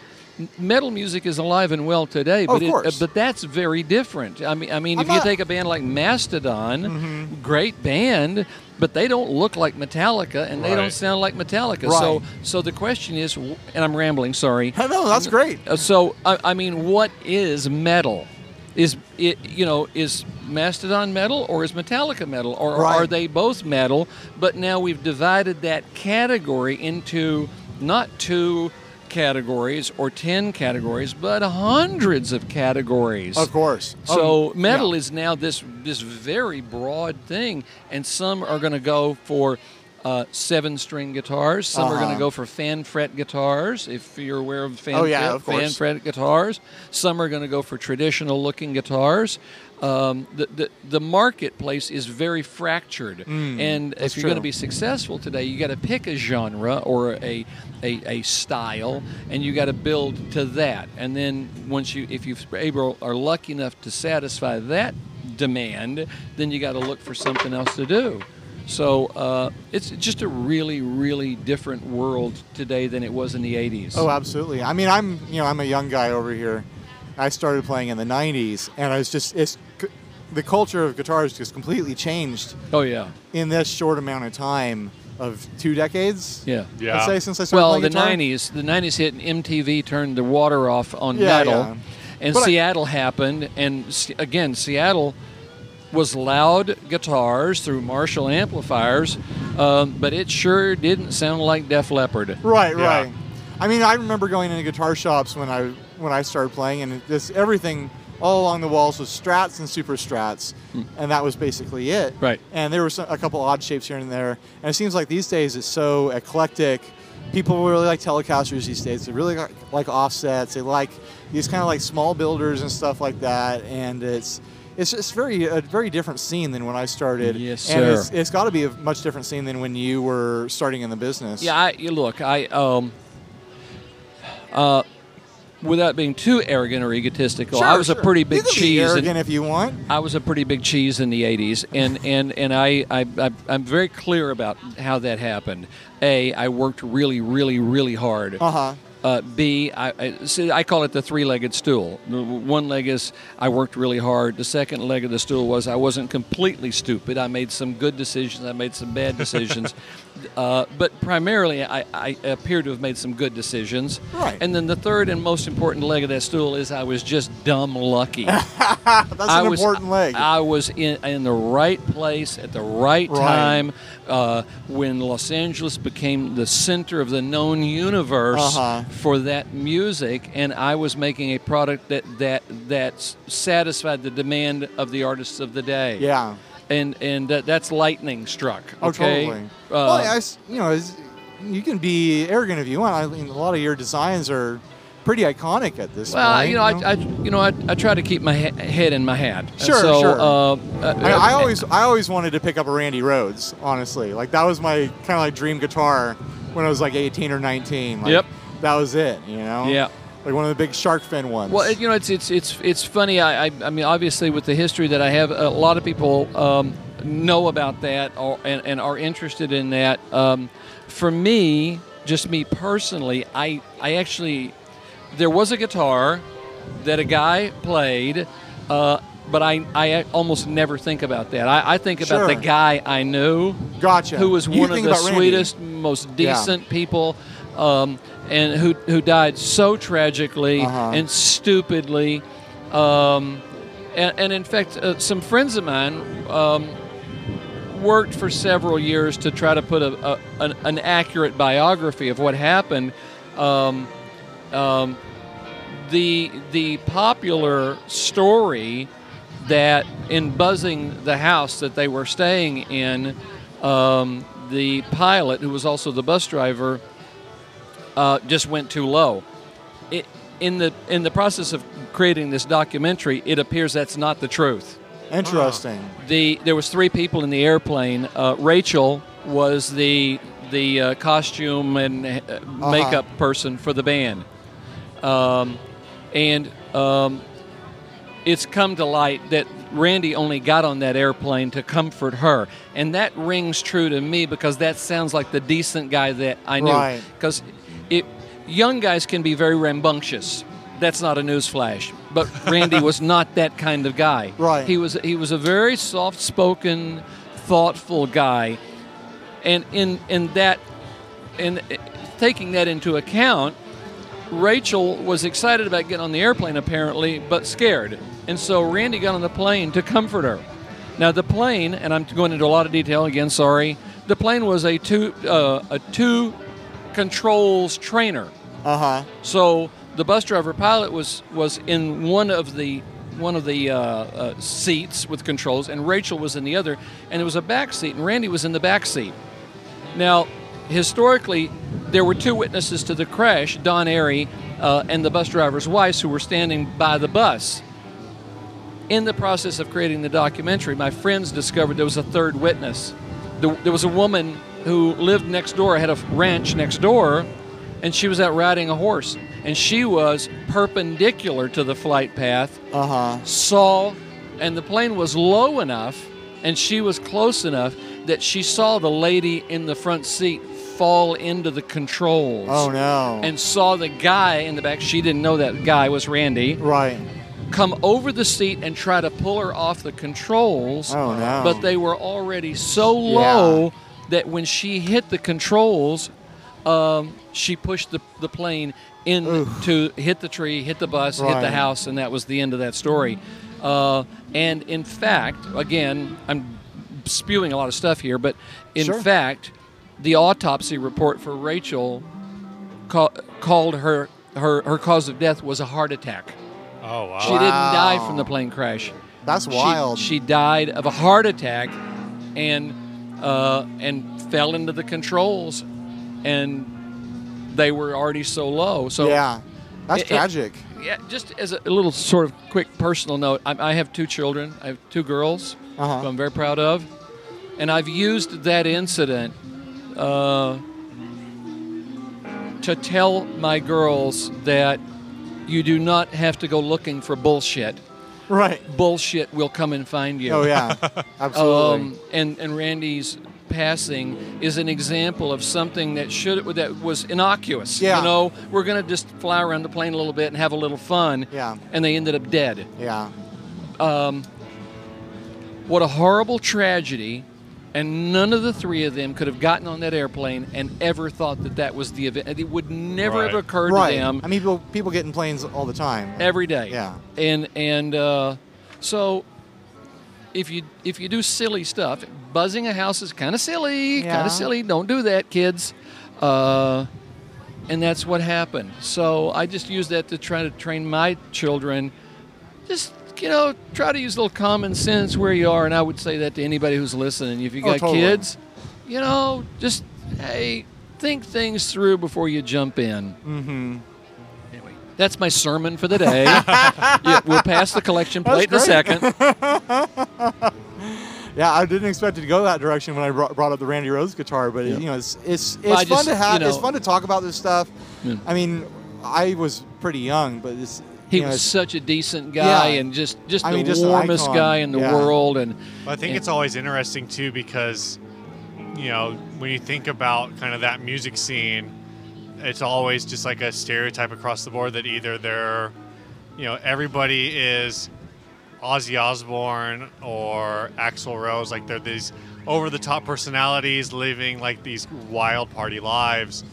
Metal music is alive and well today, Oh, but of it, but that's very different. I mean, I mean, I'm if you not- Mm-hmm. take a band like Mastodon, great band, but they don't look like Metallica and they don't sound like Metallica. Right. So, so the question is, and I'm rambling, sorry. No, that's great. Uh, So, I, I mean, what is metal? Is it you know is Mastodon metal or is Metallica metal or Right. are they both metal? But now we've divided that category into not two categories or ten categories, but hundreds of categories. Of course. So Um, metal yeah. is now this this very broad thing, and some are going to go for uh, seven-string guitars. Some are going Uh-huh. to go for fan fret guitars. If you're aware of fan Oh, yeah, fret, of course. fan fret guitars. Some are going to go for traditional-looking guitars. Um, the, the the marketplace is very fractured, and if Mm, you're going to be successful today, you got to pick a genre or a, a, a style, and you got to build to that. And then once you, if you able are lucky enough to satisfy that demand, then you got to look for something else to do. So uh, it's just a really, really different world today than it was in the '80s. Oh, absolutely. I mean, I'm you know I'm a young guy over here. I started playing in the '90s, and I was just it's the culture of guitars just completely changed oh yeah, in this short amount of time of two decades. yeah. Yeah. Let's say since I started Well, playing the guitar. '90s, the '90s hit, and MTV turned the water off on Yeah, metal, yeah. and But I- Seattle happened, and again, Seattle was loud guitars through Marshall amplifiers, um, but it sure didn't sound like Def Leppard. Right, Yeah. right. I mean, I remember going into guitar shops when I when I started playing, and this everything all along the walls was Strats and Super Strats, and that was basically it. Hmm. Right. And there were some, a couple odd shapes here and there, and it seems like these days it's so eclectic. People really like Telecasters these days. They really like, like offsets. They like these kind of like small builders and stuff like that, and it's. It's just very a very different scene than when I started. Yes, and sir. it's, it's got to be a much different scene than when you were starting in the business. Yeah, I, look, I um, uh, without being too arrogant or egotistical, I Sure, was a sure. pretty You big can be cheese. arrogant if you want. I was a pretty big cheese in the '80s, and and and I, I, I I'm very clear about how that happened. A, I worked really, really, really hard. Uh huh. Uh, B, I, I, see, I call it the three-legged stool. One leg is I worked really hard. The second leg of the stool was I wasn't completely stupid. I made some good decisions. I made some bad decisions. uh, but primarily, I, I appear to have made some good decisions. Right. And then the third and most important leg of that stool is I was just dumb lucky. That's I an was, important leg. I was in, in the right place at the right, Right. time uh, when Los Angeles became the center of the known universe Uh-huh. for that music, and I was making a product that that that satisfied the demand of the artists of the day. yeah. And and that, that's lightning struck. Oh, totally. Uh, well, I you know, you can be arrogant if you want. I mean, a lot of your designs are pretty iconic at this well, point. you know, I, I you know I, I try to keep my he- head in my hat. Sure, so, sure. Uh, uh, I, I always, I always wanted to pick up a Randy Rhoads. Honestly, like that was my kind of like dream guitar when I was like 18 or 19. Like, Yep. That was it. You know. Yeah. Like one of the big shark fin ones. Well, you know, it's it's it's it's funny. I, I I mean, obviously, with the history that I have, a lot of people um, know about that or, and, and are interested in that. Um, for me, just me personally, I I actually there was a guitar that a guy played. Uh, but I, I almost never think about that. I, I think about the guy I knew Gotcha. who was You one of the Randy. sweetest, most Yeah. decent people, um, and who who died so tragically Uh-huh. and stupidly. Um, and, and in fact, uh, some friends of mine um, worked for several years to try to put a, a an, an accurate biography of what happened. Um, um, the the popular story that in buzzing the house that they were staying in, um, the pilot, who was also the bus driver, uh, just went too low. It, in the in the process of creating this documentary, it appears that's not the truth. Interesting. The there was three people in the airplane. Uh, Rachel was the the uh, costume and uh, makeup person for the band, um, and um, it's come to light that Randy only got on that airplane to comfort her, and that rings true to me because that sounds like the decent guy that I knew. Right. Because it, young guys can be very rambunctious. That's not a newsflash, but Randy was not that kind of guy. Right. He was he was a very soft-spoken, thoughtful guy, and in in that, in taking that into account, Rachel was excited about getting on the airplane apparently, but scared. And so Randy got on the plane to comfort her. Now the plane, and I'm going into a lot of detail again, sorry. The plane was a two uh, a two controls trainer. Uh huh. So the bus driver pilot was was in one of the one of the uh, uh, seats with controls, and Rachel was in the other, and there was a back seat, and Randy was in the back seat. Now, historically, there were two witnesses to the crash: Don Airey uh, and the bus driver's wife, who were standing by the bus. In the process of creating the documentary, my friends discovered there was a third witness. There was a woman who lived next door, had a ranch next door, and she was out riding a horse. And she was perpendicular to the flight path, Uh huh. saw, and the plane was low enough, and she was close enough that she saw the lady in the front seat fall into the controls. Oh no. And saw the guy in the back. She didn't know that guy was Randy right. come over the seat and try to pull her off the controls. Oh, no. But they were already so low that when she hit the controls, um, she pushed the, the plane in to hit the tree, hit the bus, hit the house, and that was the end of that story. Uh, and in fact, again, I'm spewing a lot of stuff here, but in Sure. fact, the autopsy report for Rachel ca- called her, her her cause of death was a heart attack. Oh wow. She didn't die from the plane crash. That's She- wild. She, died of a heart attack, and uh, and fell into the controls, and they were already so low. So yeah, that's It- it- tragic. yeah, just as a little sort of quick personal note, I, I have two children. I have two girls Uh-huh. who I'm very proud of, and I've used that incident uh, to tell my girls that you do not have to go looking for bullshit. right. Bullshit will come and find you. Oh yeah, absolutely. Um, and and Randy's passing is an example of something that should that was innocuous. Yeah. You know, we're gonna just fly around the plane a little bit and have a little fun. Yeah. And they ended up dead. yeah. What a horrible tragedy. And none of the three of them could have gotten on that airplane and ever thought that that was the event. It would never Right. have occurred Right. to them I mean, people people get in planes all the time. every day. Yeah. And and uh, so if you if you do silly stuff, buzzing a house is kind of silly, kind of silly. Don't do that, kids. Uh, and that's what happened. So I just use that to try to train my children. Just you know, try to use a little common sense where you are. And I would say that to anybody who's listening. If you Oh, got totally. kids, you know, just hey, think things through before you jump in. Mm-hmm. Anyway, that's my sermon for the day. yeah, we'll pass the collection plate in a second. Yeah, I didn't expect it to go that direction when I brought, brought up the Randy Rhoads guitar, but it, you know, it's it's it's Well, fun just, to have. you it's fun to talk about this stuff. Yeah. I mean, I was pretty young, but it's He you know, was it's- such a decent guy Yeah. and just just I the mean, just warmest guy in the Yeah. world. And I think and- it's always interesting too because, you know, when you think about kind of that music scene, it's always just like a stereotype across the board that either they're, you know, everybody is Ozzy Osbourne or Axl Rose, like they're these over the top personalities living like these wild party lives.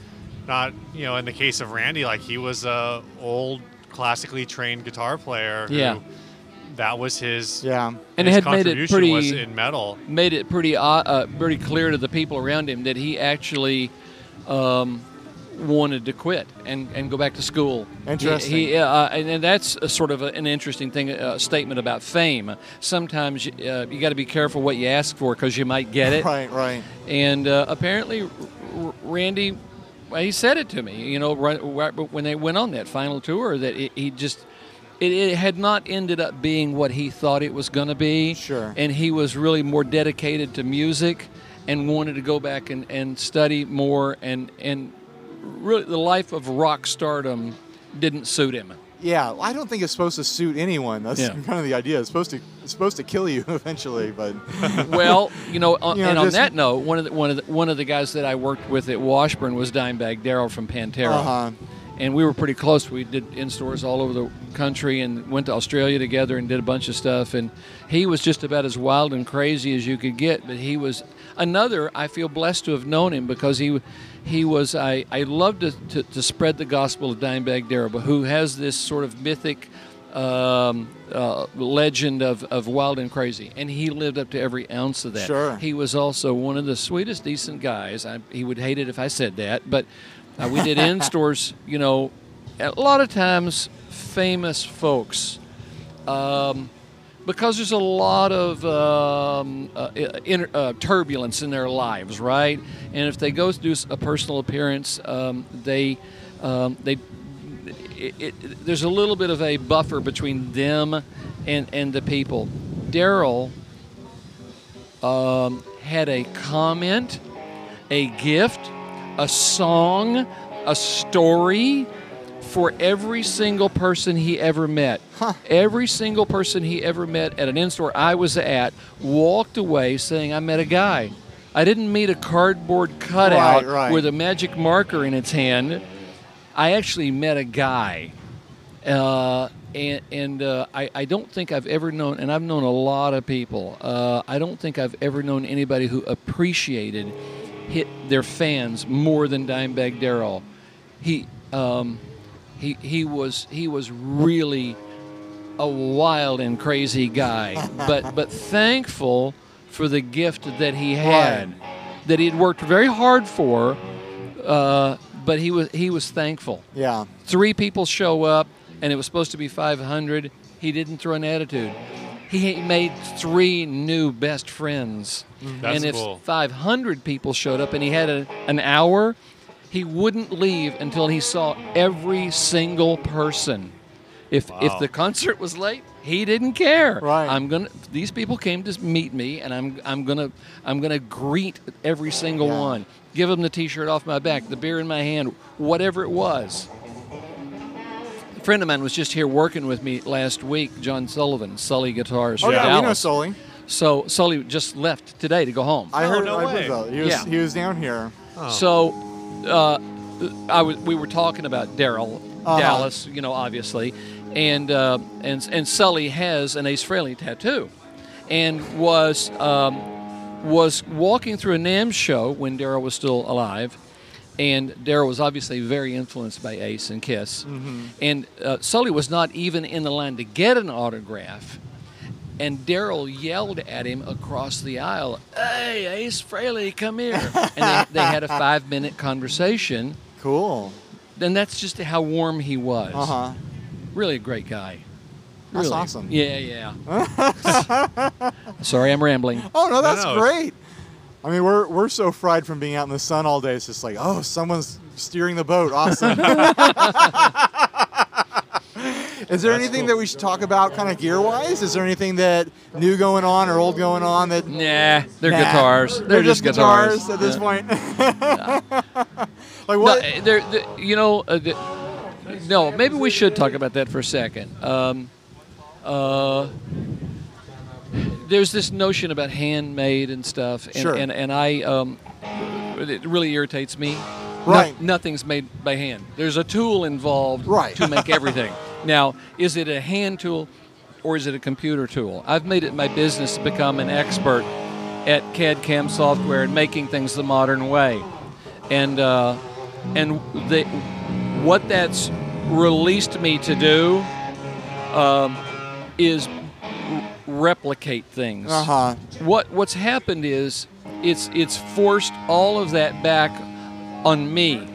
Not, you know, in the case of Randy, like he was a old classically trained guitar player. Yeah. That was his yeah, And it his had made it contribution pretty- was in metal. made it pretty uh, uh, pretty clear to the people around him that he actually um, wanted to quit and, and go back to school. Interesting. He, uh, and, and that's a sort of a, an interesting thing, a statement about fame. Sometimes uh, you got to be careful what you ask for because you might get it. right, right. And uh, apparently, R- R- Randy, well, he said it to me. You know, right, right when they went on that final tour, that it, he just. It, it had not ended up being what he thought it was going to be. Sure. And he was really more dedicated to music and wanted to go back and, and study more. And, and really, the life of rock stardom didn't suit him. Yeah, I don't think it's supposed to suit anyone. That's Yeah. kind of the idea. It's supposed to it's supposed to kill you eventually, but well, you know, on, You know, and on that note, one of the, one of the, one of the guys that I worked with at Washburn was Dimebag Darrell from Pantera, uh-huh. and we were pretty close. We did in stores all over the country and went to Australia together and did a bunch of stuff. And he was just about as wild and crazy as you could get. But he was another. I feel blessed to have known him because he he was. I I love to, to, to spread the gospel of Dimebag but who has this sort of mythic um, uh, legend of, of wild and crazy, and he lived up to every ounce of that. Sure. He was also one of the sweetest, decent guys. I, he would hate it if I said that, but uh, we did in stores. You know, a lot of times famous folks. Um, because there's a lot of um, uh, inter- uh, turbulence in their lives, right? And if they go do a personal appearance, um, they um, they it, it, there's a little bit of a buffer between them and and the people. Darrell um, had a comment, a gift, a song, a story for every single person he ever met. Every single person he ever met at an in-store I was at walked away saying, "I met a guy." I didn't meet a cardboard cutout Right, right. with a magic marker in its hand. I actually met a guy. Uh, and and uh, I, I don't think I've ever known, and I've known a lot of people. Uh, I don't think I've ever known anybody who appreciated hit their fans more than Dimebag Darrell. He um, he he was he was really a wild and crazy guy, but but thankful for the gift that he had, that he had worked very hard for, uh, but he was he was thankful. Yeah. Three people show up, and it was supposed to be 500. He didn't throw an attitude. He made three new best friends. That's and if cool. 500 people showed up and he had a, an hour, he wouldn't leave until he saw every single person. If if the concert was late, he didn't care. Right. I'm gonna. These people came to meet me, and I'm I'm gonna I'm gonna greet every single Yeah. one. Give them the T-shirt off my back, the beer in my hand, whatever it was. A friend of mine was just here working with me last week, John Sullivan, Sully Guitars Oh from yeah, we know Sully. So Sully just left today to go home. I Oh, heard. no I way. heard that. He was. Yeah. He was down here. Oh. So, uh, I was, we were talking about Darrell Uh-huh. Dallas, you know, obviously, and uh, and and Sully has an Ace Frehley tattoo, and was um, was walking through a NAMM show when Darrell was still alive. And Darrell was obviously very influenced by Ace and Kiss. And uh, Sully was not even in the line to get an autograph. And Darrell yelled at him across the aisle, Hey, Ace Frehley, come here. and they, they had a five minute conversation. Cool. Then that's just how warm he was. Uh huh. Really a great guy. That's Really. awesome. Yeah, yeah. Sorry, I'm rambling. Oh no, that's no. great. I mean, we're we're so fried from being out in the sun all day. It's just like, oh, someone's steering the boat. Awesome. Is there That's anything cool. that we should talk about, kind of gear wise? Is there anything that new going on or old going on that? Nah, they're Nah, guitars. They're, just guitars, at this Yeah. point. like No, what? uh, they're, you know, uh, the, no, maybe we should talk about that for a second. Um, uh, there's this notion about handmade and stuff, and, Sure. and, and I, um, it really irritates me. No- Right. nothing's made by hand. There's a tool involved Right. to make everything. now, is it a hand tool or is it a computer tool? I've made it my business to become an expert at CAD CAM software and making things the modern way. And uh, and the, what that's released me to do um, is r- replicate things. Uh huh. What what's happened is it's it's forced all of that back on me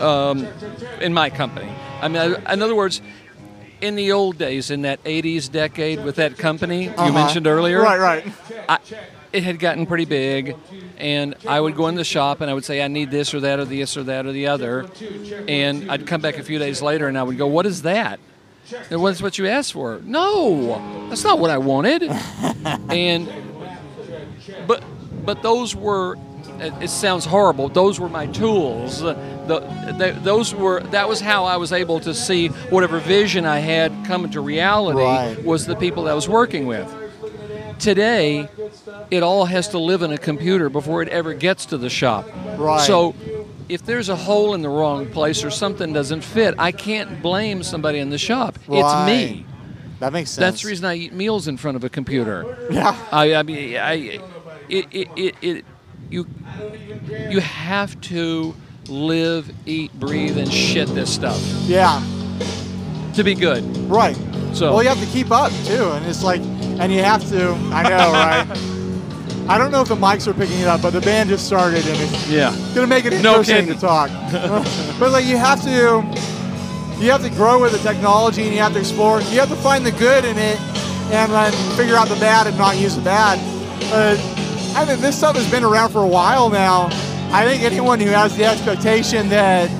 um, in my company. I mean, I, in other words, in the old days, in that '80s decade with that company you Uh-huh. mentioned earlier, Right, right. I, it had gotten pretty big, and I would go in the shop and I would say, I need this or that or this or that or the other, and I'd come back a few days later and I would go, What is that? And what's what you asked for? No, that's not what I wanted. and but but those were. It it sounds horrible. Those were my tools. The, the, those were that was how I was able to see whatever vision I had come into reality Right. was the people that I was working with. Today, it all has to live in a computer before it ever gets to the shop. Right. So, if there's a hole in the wrong place or something doesn't fit, I can't blame somebody in the shop. It's me. That makes sense. That's the reason I eat meals in front of a computer. Yeah. I, I mean, I, it, it, it, it, you, you have to live, eat, breathe, and shit this stuff Yeah. to be good. Right. So- well, you have to keep up too, and it's like, and you have to. I know, right? I don't know if the mics are picking it up, but the band just started, and it's Yeah. gonna make it No interesting to talk. but like, you have to, you have to grow with the technology, and you have to explore. You have to find the good in it, and then figure out the bad and not use the bad. Uh, I mean, this stuff has been around for a while now. I think anyone who has the expectation that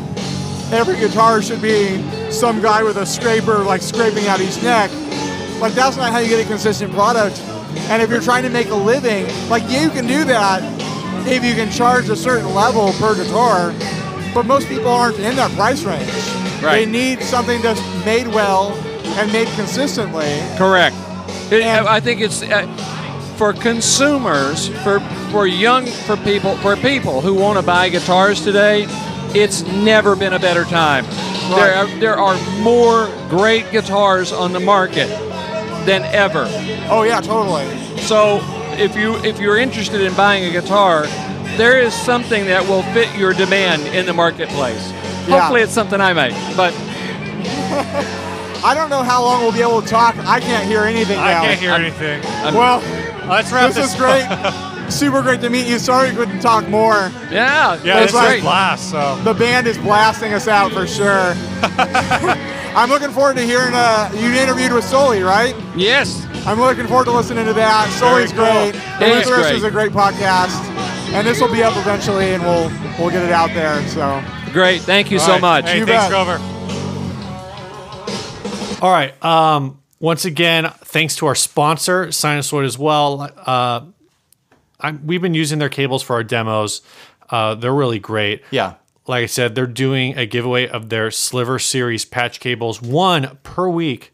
every guitar should be some guy with a scraper like scraping out his neck. Like that's not how you get a consistent product. And if you're trying to make a living, like you can do that if you can charge a certain level per guitar. But most people aren't in that price range. They need something that's made well and made consistently. Correct. It- And- I think it's uh, for consumers, for for young, for people, for people who want to buy guitars today. It's never been a better time. There are, there are more great guitars on the market than ever. Oh yeah, totally. So if you if you're interested in buying a guitar, there is something that will fit your demand in the marketplace. Yeah. Hopefully, it's something I make. But I don't know how long we'll be able to talk. I can't hear anything I now. can't hear anything. Well, Let's wrap this this is great. super great to meet you. Sorry we couldn't talk more. Yeah, Yeah, That's this right. blast. So The band is blasting us out for sure. I'm looking forward to hearing uh, you interviewed with Sully, right? Yes. I'm looking forward to listening to that. Sully's cool. great. The He's Lutherist is a great podcast, and this will be up eventually, and we'll we'll get it out there. So Great. Thank you All so right. much. Hey, You thanks, bet. Grover. All right. Um, once again, thanks to our sponsor, Sinasoid, as well. Uh, I'm, we've been using their cables for our demos. Uh, they're really great. Yeah. Like I said, they're doing a giveaway of their Sliver Series patch cables, one per week,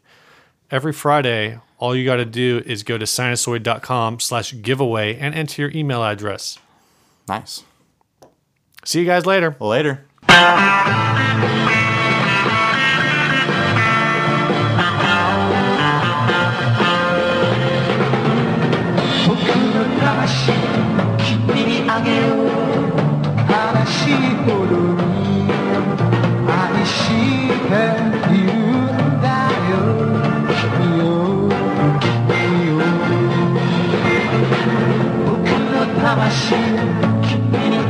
every Friday. All you got to do is go to sinasoid.com slash giveaway and enter your email address. Nice. See you guys later. Later.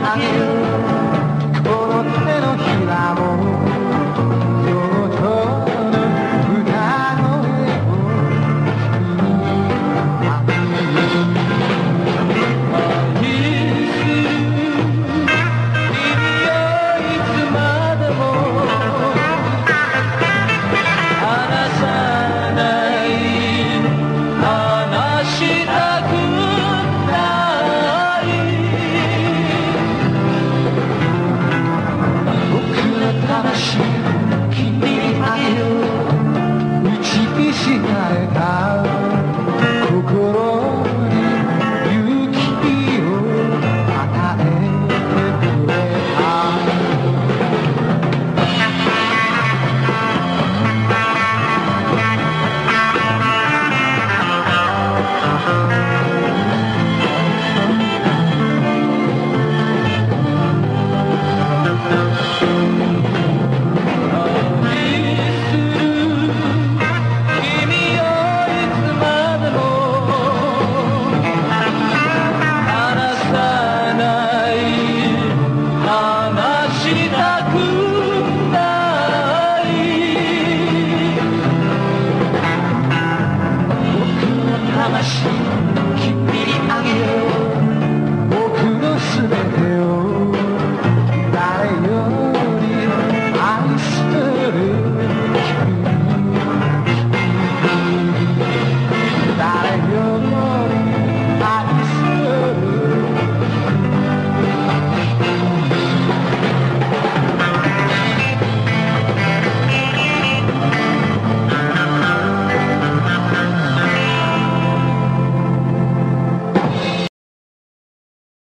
Ang